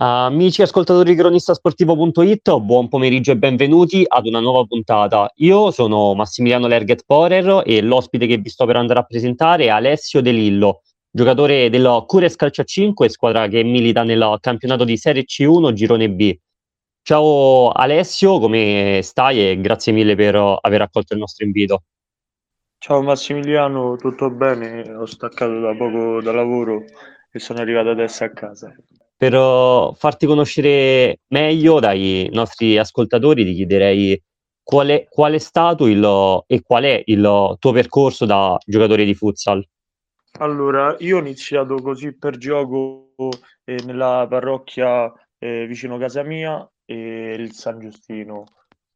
Amici ascoltatori di cronistasportivo.it, buon pomeriggio e benvenuti ad una nuova puntata. Io sono Massimiliano Lerget Porer e l'ospite che vi sto per andare a presentare è Alessio De Lillo, giocatore del Cures Calcio 5, squadra che milita nel campionato di Serie C1 Girone B. Ciao Alessio, come stai e grazie mille per aver accolto il nostro invito. Ciao Massimiliano, tutto bene? Ho staccato da poco da lavoro e sono arrivato adesso a casa. Per uh, farti conoscere meglio dai nostri ascoltatori, ti chiederei qual è, qual è stato il, e qual è il tuo percorso da giocatore di futsal. Allora, io ho iniziato così per gioco eh, nella parrocchia eh, vicino casa mia, eh, il San Giustino.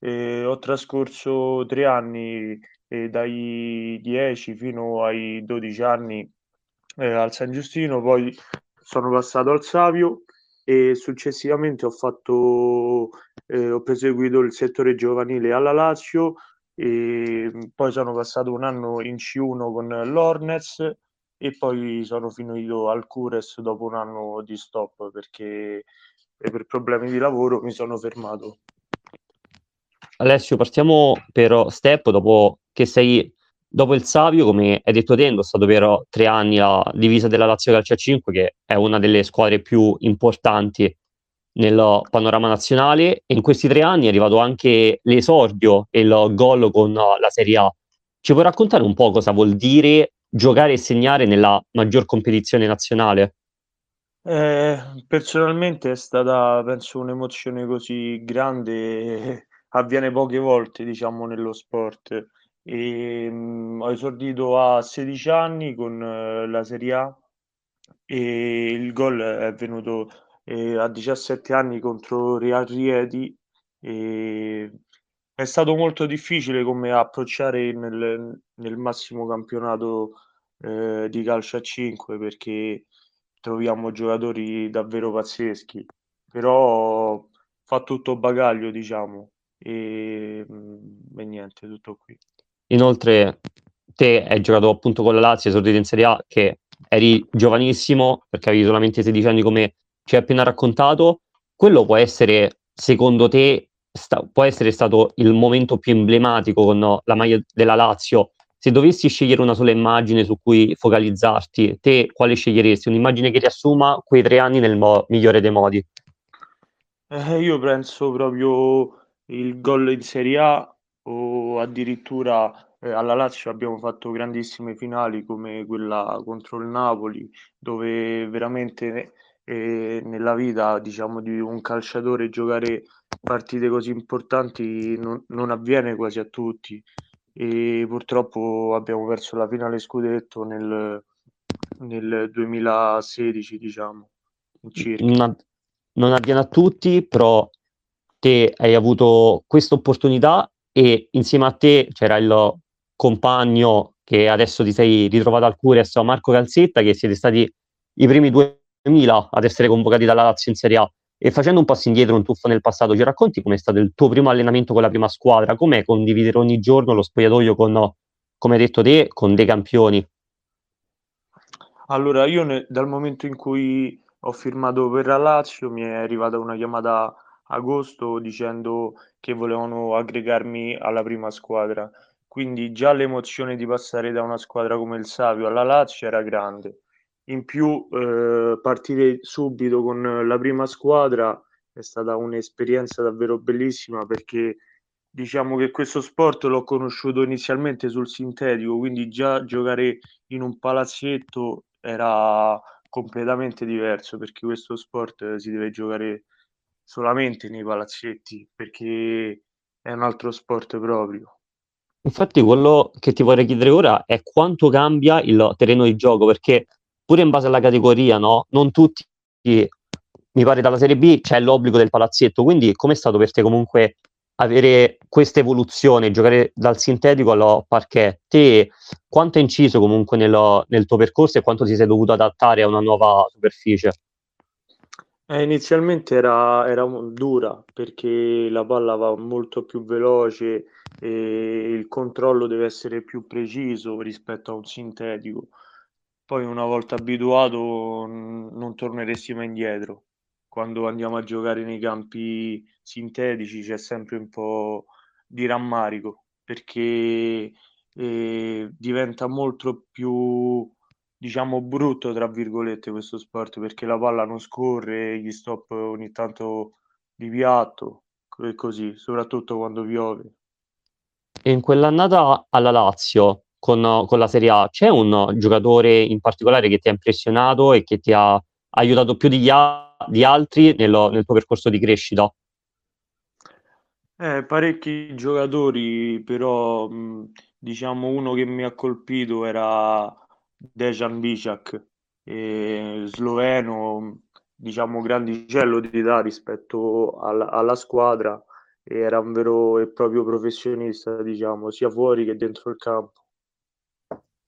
ho trascorso tre anni eh, dai 10 fino ai 12 anni eh, al San Giustino, poi sono passato al Savio e successivamente ho fatto eh, ho proseguito il settore giovanile alla Lazio e poi sono passato un anno in C1 con l'Ornez e poi sono finito al Cures dopo un anno di stop perché per problemi di lavoro mi sono fermato. Alessio, partiamo per step dopo che sei dopo il Savio, come hai detto te, è stato per tre anni la divisa della Lazio Calcio a 5, che è una delle squadre più importanti nel panorama nazionale. E in questi tre anni è arrivato anche l'esordio e il gol con la Serie A. Ci puoi raccontare un po' cosa vuol dire giocare e segnare nella maggior competizione nazionale? Eh, personalmente è stata, penso, un'emozione così grande, avviene poche volte, diciamo, nello sport e, mh, ho esordito a 16 anni con eh, la Serie A e il gol è venuto eh, a 17 anni contro Real Rieti e è stato molto difficile come approcciare nel, nel massimo campionato eh, di calcio a 5 perché troviamo giocatori davvero pazzeschi però fa tutto bagaglio diciamo e, e niente tutto qui Inoltre, te hai giocato appunto con la Lazio, esordito in Serie A, che eri giovanissimo, perché avevi solamente 16 anni come ci hai appena raccontato. Quello può essere, secondo te, sta- può essere stato il momento più emblematico con la maglia della Lazio. Se dovessi scegliere una sola immagine su cui focalizzarti, te quale sceglieresti? Un'immagine che riassuma quei tre anni nel mo- migliore dei modi? Eh, io penso proprio il gol in Serie A o addirittura eh, alla Lazio abbiamo fatto grandissime finali come quella contro il Napoli, dove veramente eh, nella vita diciamo, di un calciatore giocare partite così importanti non, non avviene quasi a tutti. E purtroppo abbiamo perso la finale scudetto nel, nel 2016 diciamo non, non avviene a tutti però te hai avuto questa opportunità e insieme a te c'era il compagno che adesso ti sei ritrovato al Cures, Marco Calzetta, che siete stati i primi 2000 ad essere convocati dalla Lazio in Serie A. E facendo un passo indietro, un tuffo nel passato, ci racconti com'è stato il tuo primo allenamento con la prima squadra? Com'è condividere ogni giorno lo spogliatoio con, come hai detto te, con dei campioni? Allora, io ne, dal momento in cui ho firmato per la Lazio mi è arrivata una chiamata agosto dicendo che volevano aggregarmi alla prima squadra. Quindi già l'emozione di passare da una squadra come il Savio alla Lazio era grande. In più eh, partire subito con la prima squadra è stata un'esperienza davvero bellissima perché diciamo che questo sport l'ho conosciuto inizialmente sul sintetico, quindi già giocare in un palazzetto era completamente diverso perché questo sport si deve giocare solamente nei palazzetti perché è un altro sport proprio. Infatti quello che ti vorrei chiedere ora è quanto cambia il terreno di gioco, perché pure in base alla categoria, no? Non tutti, mi pare dalla Serie B c'è l'obbligo del palazzetto, quindi com'è stato per te comunque avere questa evoluzione, giocare dal sintetico al parquet? Te quanto è inciso comunque nel, nel tuo percorso e quanto ti sei dovuto adattare a una nuova superficie? Eh, inizialmente era, era dura perché la palla va molto più veloce e il controllo deve essere più preciso rispetto a un sintetico. Poi una volta abituato non torneresti mai indietro. quando andiamo a giocare nei campi sintetici c'è sempre un po' di rammarico perché eh, diventa molto più diciamo brutto tra virgolette questo sport perché la palla non scorre, gli stop ogni tanto di piatto e così, soprattutto quando piove. E in quell'annata alla Lazio con, con la Serie A c'è un giocatore in particolare che ti ha impressionato e che ti ha aiutato più di, a- di altri nel, nel tuo percorso di crescita? Eh, parecchi giocatori, però mh, diciamo uno che mi ha colpito era Dejan Bicak, eh, sloveno, diciamo grandicello di età rispetto alla, alla squadra era un vero e proprio professionista, diciamo, sia fuori che dentro il campo.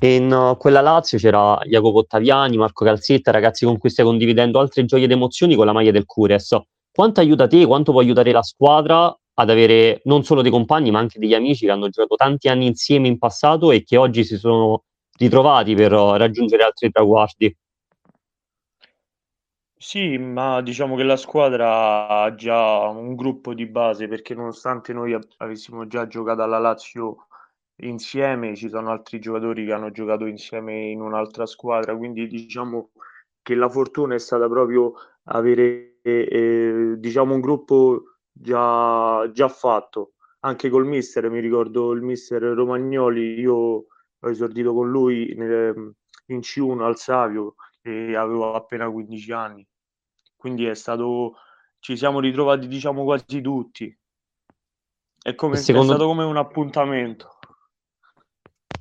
In uh, quella Lazio c'era Jacopo Ottaviani, Marco Calzetta, ragazzi con cui stai condividendo altre gioie ed emozioni con la maglia del Cures. Quanto aiuta te, quanto può aiutare la squadra ad avere non solo dei compagni, ma anche degli amici che hanno giocato tanti anni insieme in passato e che oggi si sono ritrovati per raggiungere altri traguardi? Sì, ma diciamo che la squadra ha già un gruppo di base perché nonostante noi avessimo già giocato alla Lazio insieme, ci sono altri giocatori che hanno giocato insieme in un'altra squadra, quindi diciamo che la fortuna è stata proprio avere eh, diciamo un gruppo già, già fatto. Anche col mister, mi ricordo il mister Romagnoli, io ho esordito con lui nel, in C1 al Savio e avevo appena 15 anni. Quindi è stato ci siamo ritrovati diciamo quasi tutti. È, come, secondo... è stato come un appuntamento.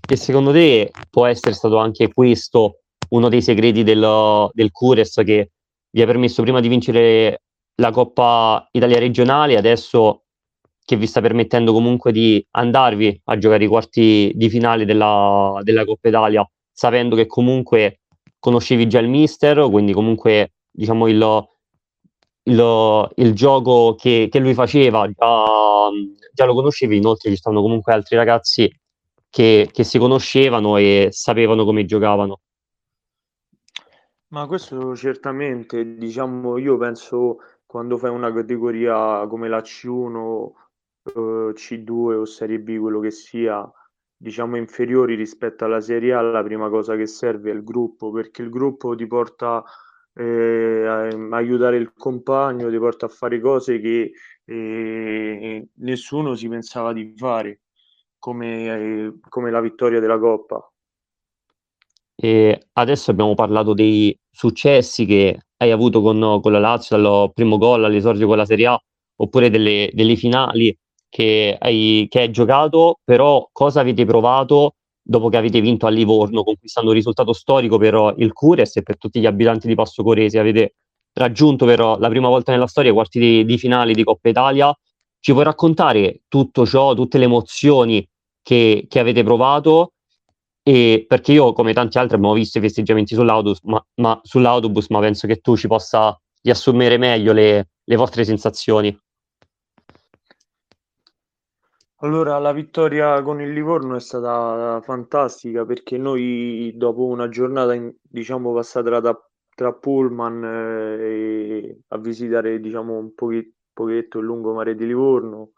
E secondo te può essere stato anche questo uno dei segreti del, del Cures che vi ha permesso prima di vincere la Coppa Italia regionale, adesso che vi sta permettendo comunque di andarvi a giocare i quarti di finale della, della Coppa Italia, sapendo che comunque conoscevi già il mister, quindi comunque diciamo il, il, il gioco che, che, lui faceva già, già, lo conoscevi, inoltre ci stanno comunque altri ragazzi che, che si conoscevano e sapevano come giocavano. Ma questo certamente, diciamo, io penso quando fai una categoria come la C1, eh, C2 o Serie B, quello che sia, diciamo inferiori rispetto alla Serie A, la prima cosa che serve è il gruppo, perché il gruppo ti porta eh, a aiutare il compagno, ti porta a fare cose che eh, nessuno si pensava di fare come, come la vittoria della Coppa. E adesso abbiamo parlato dei successi che hai avuto con, con la Lazio, dal primo gol all'esordio con la Serie A, oppure delle, delle finali che hai, che hai, giocato, però cosa avete provato dopo che avete vinto a Livorno, conquistando un risultato storico per il Cures e per tutti gli abitanti di Passo Coresi? Avete raggiunto per la prima volta nella storia i quarti di, di finali di Coppa Italia. Ci puoi raccontare tutto ciò, tutte le emozioni che, che avete provato e perché io come tanti altri abbiamo visto i festeggiamenti sull'autobus ma, ma, sull'autobus, ma penso che tu ci possa riassumere meglio le, le vostre sensazioni. Allora, la vittoria con il Livorno è stata fantastica perché noi dopo una giornata in, diciamo passata tra, tra Pullman eh, a visitare diciamo un pochetto, pochetto il lungomare di Livorno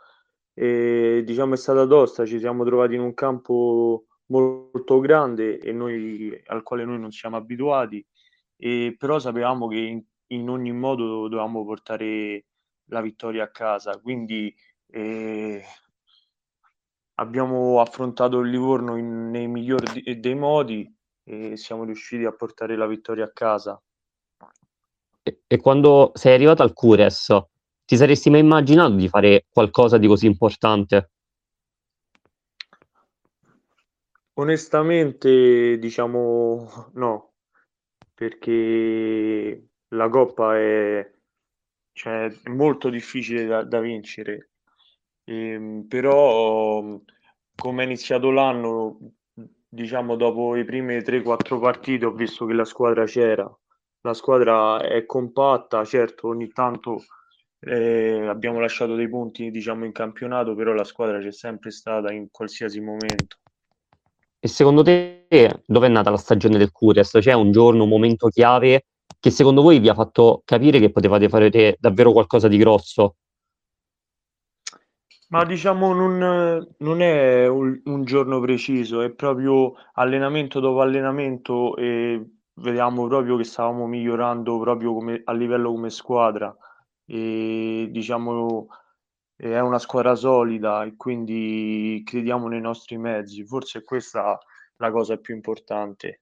e diciamo è stata tosta, ci siamo trovati in un campo molto grande e noi, al quale noi non siamo abituati, e però sapevamo che in, in ogni modo dovevamo portare la vittoria a casa, quindi eh, abbiamo affrontato il Livorno in, nei migliori dei modi e siamo riusciti a portare la vittoria a casa. E, e quando sei arrivato al Cures, ti saresti mai immaginato di fare qualcosa di così importante? Onestamente, diciamo no, perché la Coppa è, cioè, è molto difficile da, da vincere, ehm, però come è iniziato l'anno, diciamo dopo i primi 3-4 partite ho visto che la squadra c'era, la squadra è compatta, certo ogni tanto eh, abbiamo lasciato dei punti, diciamo, in campionato, però la squadra c'è sempre stata in qualsiasi momento. E secondo te dove è nata la stagione del Curias? C'è un giorno, un momento chiave che secondo voi vi ha fatto capire che potevate fare davvero qualcosa di grosso? Ma diciamo non, non è un, un, giorno preciso, è proprio allenamento dopo allenamento e vediamo proprio che stavamo migliorando proprio come, a livello come squadra e diciamo è una squadra solida e quindi crediamo nei nostri mezzi. Forse è questa la cosa più importante.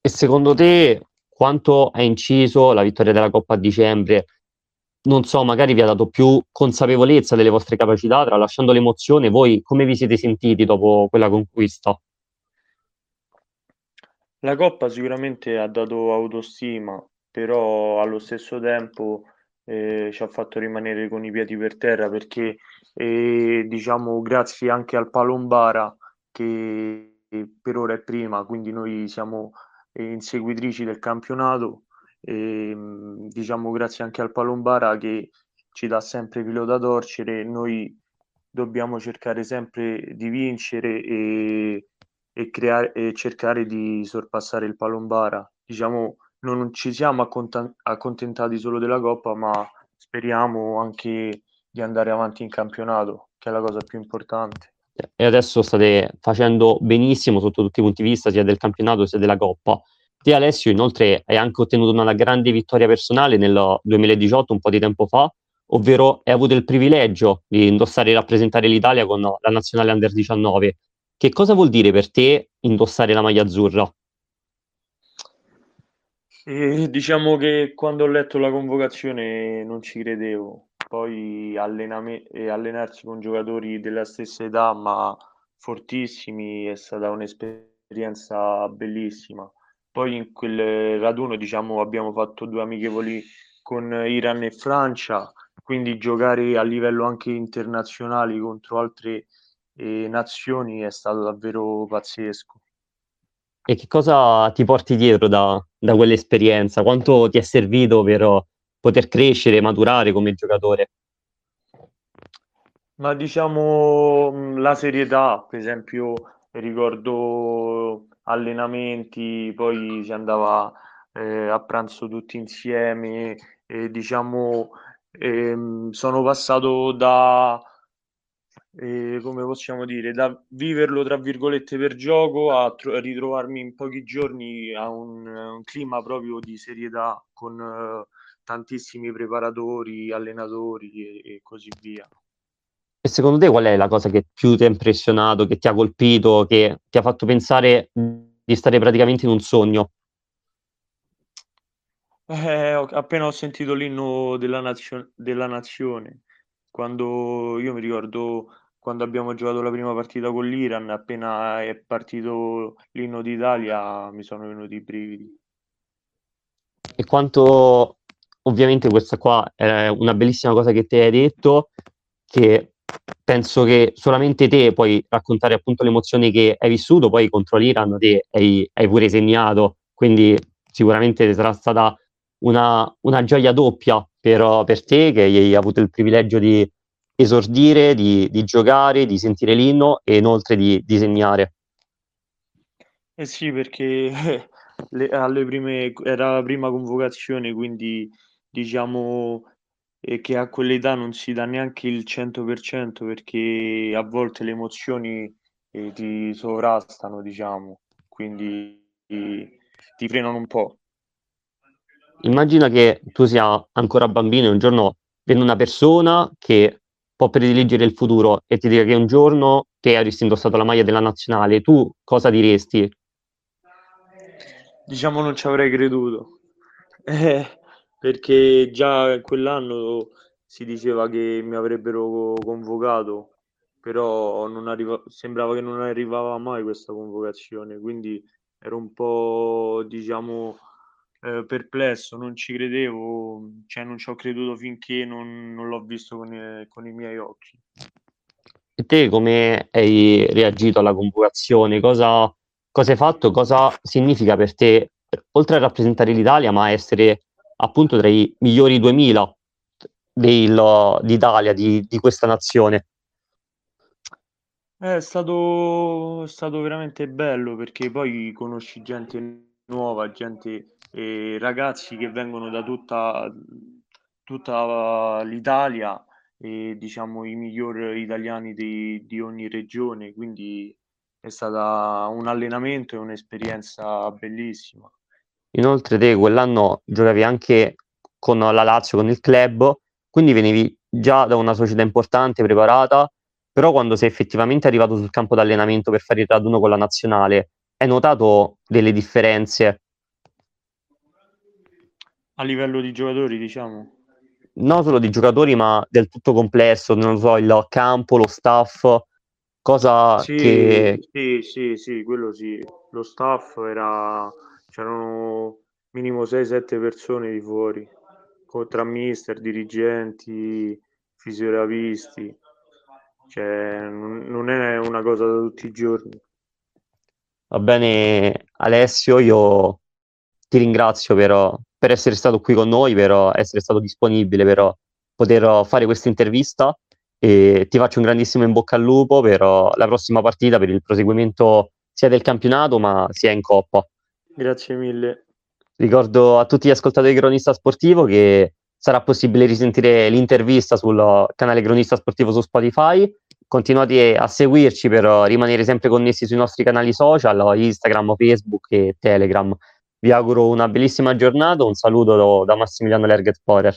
E secondo te quanto ha inciso la vittoria della Coppa a dicembre? Non so, magari vi ha dato più consapevolezza delle vostre capacità, tralasciando l'emozione, voi come vi siete sentiti dopo quella conquista? La Coppa sicuramente ha dato autostima, però allo stesso tempo eh, ci ha fatto rimanere con i piedi per terra perché eh, diciamo grazie anche al Palombara che per ora è prima, quindi noi siamo eh, inseguitrici del campionato e diciamo grazie anche al Palombara che ci dà sempre filo da torcere, noi dobbiamo cercare sempre di vincere e, e, creare, e cercare di sorpassare il Palombara. Diciamo non ci siamo accontentati solo della Coppa, ma speriamo anche di andare avanti in campionato, che è la cosa più importante. E adesso state facendo benissimo sotto tutti i punti di vista, sia del campionato sia della Coppa. Te Alessio inoltre hai anche ottenuto una grande vittoria personale nel 2018, un po' di tempo fa, ovvero hai avuto il privilegio di indossare e rappresentare l'Italia con la nazionale Under 19. Che cosa vuol dire per te indossare la maglia azzurra? E diciamo che quando ho letto la convocazione non ci credevo, poi allename- allenarsi con giocatori della stessa età ma fortissimi è stata un'esperienza bellissima. Poi in quel raduno diciamo abbiamo fatto due amichevoli con Iran e Francia, quindi giocare a livello anche internazionale contro altre eh, nazioni è stato davvero pazzesco. E che cosa ti porti dietro da, da quell'esperienza? Quanto ti è servito per poter crescere, maturare come giocatore? Ma diciamo la serietà, per esempio ricordo allenamenti, poi si andava eh, a pranzo tutti insieme e diciamo ehm, sono passato da eh, come possiamo dire, da viverlo tra virgolette per gioco a, tro- a ritrovarmi in pochi giorni a un, un clima proprio di serietà con uh, tantissimi preparatori, allenatori e, e, così via. E secondo te qual è la cosa che più ti ha impressionato, che ti ha colpito, che ti ha fatto pensare di stare praticamente in un sogno? Eh, ho, appena ho sentito l'inno della, nazio- della nazione, quando io mi ricordo quando abbiamo giocato la prima partita con l'Iran, appena è partito l'inno d'Italia, mi sono venuti i brividi. E quanto, ovviamente, questa qua è una bellissima cosa che ti hai detto, che penso che solamente te puoi raccontare appunto le emozioni che hai vissuto, poi contro l'Iran te hai, hai pure segnato, quindi sicuramente sarà stata una, una gioia doppia per, per te che hai avuto il privilegio di esordire, di, di giocare, di sentire l'inno e inoltre di disegnare. Eh sì, perché le, prime, era la prima convocazione, quindi diciamo eh, che a quell'età non si dà neanche il 100% perché a volte le emozioni eh, ti sovrastano, diciamo, quindi ti, ti frenano un po'. Immagina che tu sia ancora bambino e un giorno vedi una persona che può prediligere il futuro e ti dica che un giorno te avresti indossato la maglia della nazionale, tu cosa diresti? Diciamo non ci avrei creduto, eh, perché già quell'anno si diceva che mi avrebbero convocato, però arriva- sembrava che non arrivava mai questa convocazione, quindi ero un po', diciamo, eh, perplesso, non ci credevo, cioè non ci ho creduto finché non, non l'ho visto con i, con i miei occhi. E te come hai reagito alla convocazione? Cosa, cosa hai fatto? Cosa significa per te, oltre a rappresentare l'Italia, ma essere appunto tra i migliori 2000 del, d'Italia, di, di questa nazione? È stato, è stato veramente bello perché poi conosci gente nuova, gente, eh, ragazzi che vengono da tutta, tutta l'Italia e diciamo i migliori italiani di, di ogni regione, quindi è stato un allenamento e un'esperienza bellissima. Inoltre te quell'anno giocavi anche con la Lazio, con il club, quindi venivi già da una società importante, preparata, però quando sei effettivamente arrivato sul campo d'allenamento per fare il raduno con la nazionale, hai notato delle differenze? A livello di giocatori, diciamo? Non solo di giocatori, ma del tutto complesso, non so, il campo, lo staff, cosa sì, che... Sì, sì, sì, quello sì. Lo staff era... c'erano minimo 6-7 persone di fuori, tra mister, dirigenti, fisioterapisti. Cioè, non è una cosa da tutti i giorni. Va bene, Alessio, io ti ringrazio per, per essere stato qui con noi, per essere stato disponibile per poter fare questa intervista e ti faccio un grandissimo in bocca al lupo per la prossima partita, per il proseguimento sia del campionato ma sia in Coppa. Grazie mille. Ricordo a tutti gli ascoltatori di Cronista Sportivo che sarà possibile risentire l'intervista sul canale Cronista Sportivo su Spotify. Continuate a seguirci per rimanere sempre connessi sui nostri canali social, Instagram, Facebook e Telegram. Vi auguro una bellissima giornata, un saluto da Massimiliano Lerget Sporer.